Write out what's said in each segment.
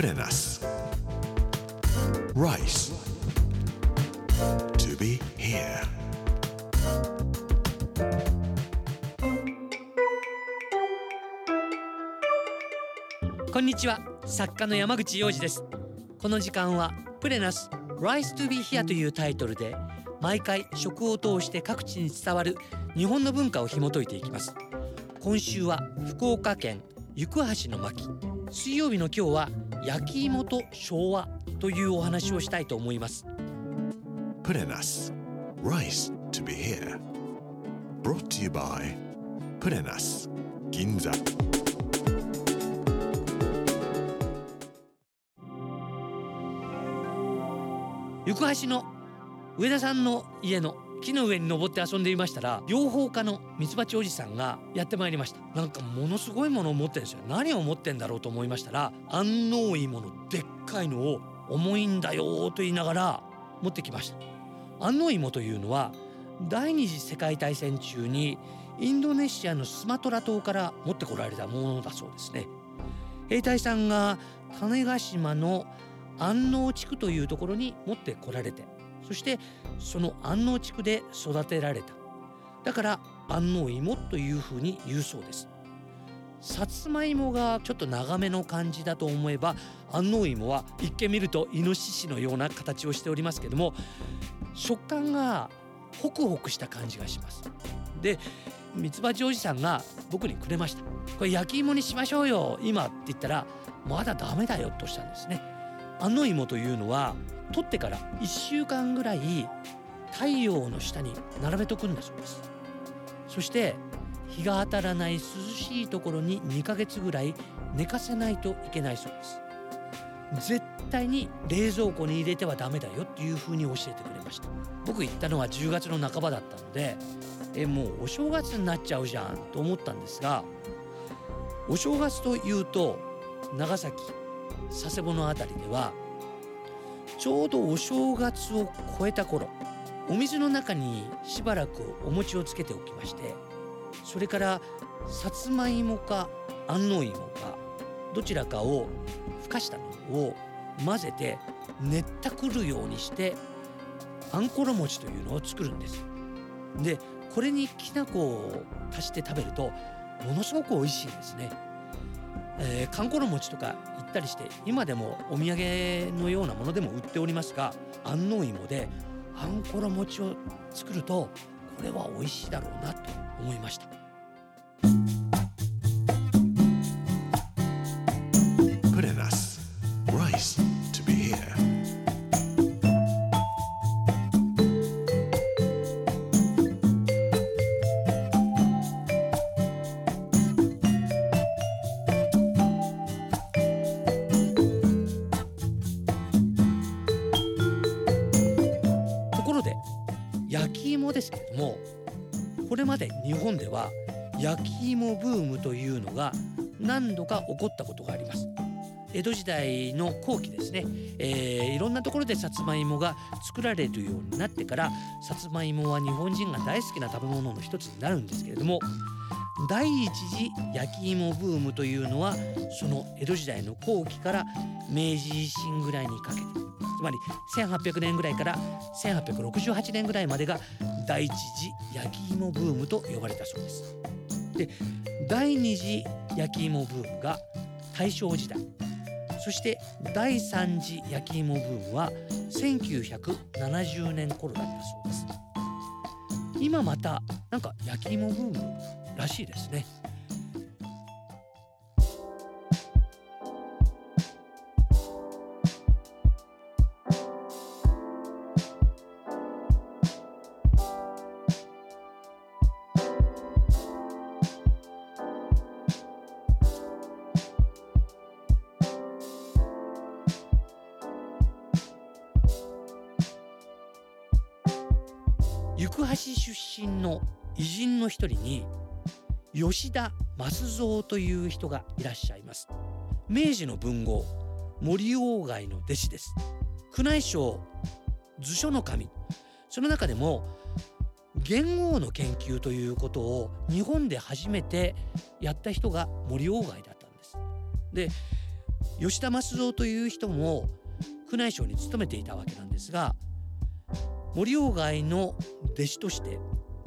プレナス Rice To be here. こんにちは。作家の山口洋二です。この時間はプレナス Rise to be here というタイトルで毎回食を通して各地に伝わる日本の文化を紐解いていきます。今週は福岡県行橋の巻。水曜日の今日は焼き芋と昭和というお話をしたいと思います。プレナス Rice to be here. Brought to you by プレナス銀座行橋の上田さんの家の木の上に登って遊んでいましたら養蜂家のミツバチおじさんがやってまいりました。なんかものすごいものを持ってるんですよ。何を持ってんだろうと思いましたら安納芋のでっかいのを重いんだよと言いながら持ってきました。安納芋というのは第二次世界大戦中にインドネシアのスマトラ島から持ってこられたものだそうですね。兵隊さんが種子島の安納地区というところに持ってこられてそしてその安納地区で育てられた。だから安納芋というふうに言うそうです。さつまいもがちょっと長めの感じだと思えば安納芋は一見見るとイノシシのような形をしておりますけども食感がホクホクした感じがします。でミツバチおじさんが僕にくれました。これ焼き芋にしましょうよ今って言ったらまだダメだよとしたんですね。安納芋というのは取ってから1週間ぐらい太陽の下に並べとくんだそうです。そして日が当たらない涼しいところに2ヶ月ぐらい寝かせないといけないそうです。絶対に冷蔵庫に入れてはダメだよっていうふうに教えてくれました。僕行ったのは10月の半ばだったのでえもうお正月になっちゃうじゃんと思ったんですがお正月というと長崎佐世保の辺りではちょうどお正月を超えた頃お水の中にしばらくお餅をつけておきましてそれからさつまいもか安納芋かどちらかをふかしたのを混ぜて練ったくるようにしてあんころ餅というのを作るんです。でこれにきな粉を足して食べるとものすごく美味しいんですね、えー、かんころ餅とかったりして今でもお土産のようなものでも売っておりますが安納芋であんころ餅を作るとこれは美味しいだろうなと思いました。プレナス Rice to be here. 芋ですけれどもこれまで日本では焼き芋ブームというのが何度か起こったことがあります。江戸時代の後期ですね、えーいろんなところでさつまいもが作られるようになってからさつまいもは日本人が大好きな食べ物の一つになるんですけれども第一次焼き芋ブームというのはその江戸時代の後期から明治維新ぐらいにかけてつまり1800年ぐらいから1868年ぐらいまでが第一次焼き芋ブームと呼ばれたそうです。で第二次焼き芋ブームが大正時代そして第三次焼き芋ブームは1970年頃だったそうです。今またなんか焼き芋ブームらしいですね。行橋出身の偉人の一人に吉田益蔵という人がいらっしゃいます。明治の文豪森鴎外の弟子です。宮内省図書の神。その中でも元号の研究ということを日本で初めてやった人が森鴎外だったんです。で吉田増蔵という人も宮内省に勤めていたわけなんですが森鴎外の弟子として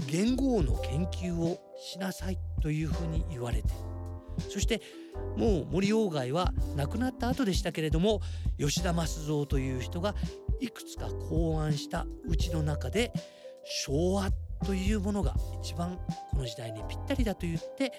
元号の研究をしなさいというふうに言われてそしてもう森鴎外は亡くなった後でしたけれども吉田増蔵という人がいくつか考案したうちの中で昭和というものが一番この時代にぴったりだと言って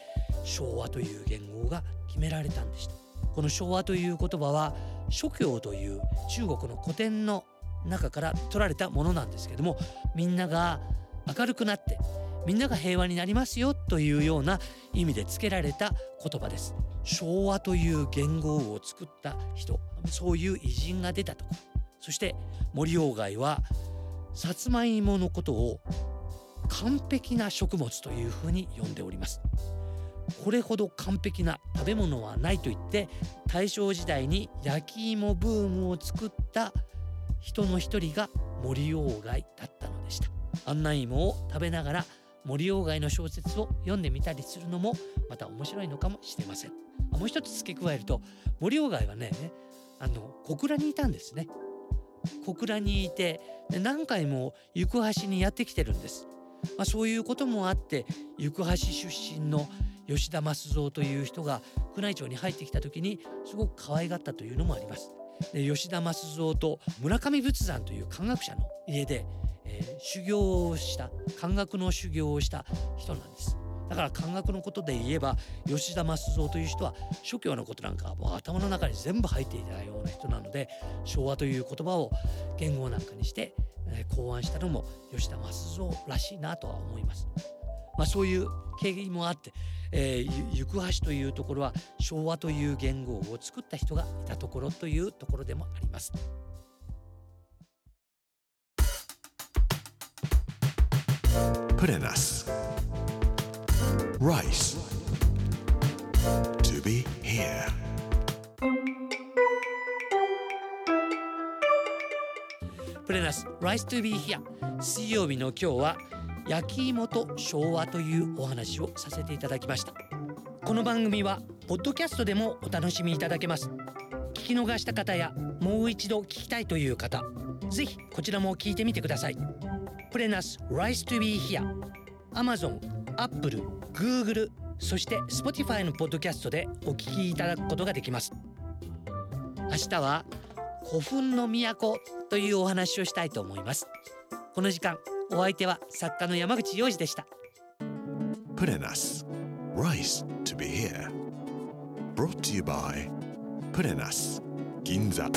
昭和という言語が決められたんでした。この昭和という言葉は諸教という中国の古典の中から取られたものなんですけどもみんなが明るくなってみんなが平和になりますよというような意味で付けられた言葉です。昭和という言語を作った人そういう偉人が出たとこ。そして森鴎外はさつまいものことを完璧な食物というふうに呼んでおります。これほど完璧な食べ物はないと言って大正時代に焼き芋ブームを作った人の一人が森鴎外だったのでした。案内芋を食べながら森鴎外の小説を読んでみたりするのもまた面白いのかもしれません。もう一つ付け加えると森鴎外はねあの小倉にいたんですね。小倉にいて何回も行橋にやってきてるんです、まあ、そういうこともあって行橋出身の吉田増蔵という人が宮内庁に入ってきた時にすごく可愛がったというのもあります。で吉田増蔵と村上仏山という漢学者の家で、えー、修行をした漢学の修行をした人なんですだから漢学のことで言えば吉田増蔵という人は諸教のことなんかもう頭の中に全部入っていたような人なので昭和という言葉を言語なんかにして、えー、考案したのも吉田増蔵らしいなとは思います。まあ、そういう経緯もあって、えー、行橋というところは昭和という言語を作った人がいたところというところでもあります。プレナス Rice To be here. プレナス Rice to be here. 水曜日の今日は焼き芋と昭和というお話をさせていただきました。この番組はポッドキャストでもお楽しみいただけます。聞き逃した方やもう一度聞きたいという方ぜひこちらも聞いてみてください。プレナス Rise to be here Amazon、Apple、Google そして Spotify のポッドキャストでお聞きいただくことができます。明日は古墳の都というお話をしたいと思います。この時間お相手は作家の山口洋二でした。Put in us Rice to be here Brought to you by プレナス銀座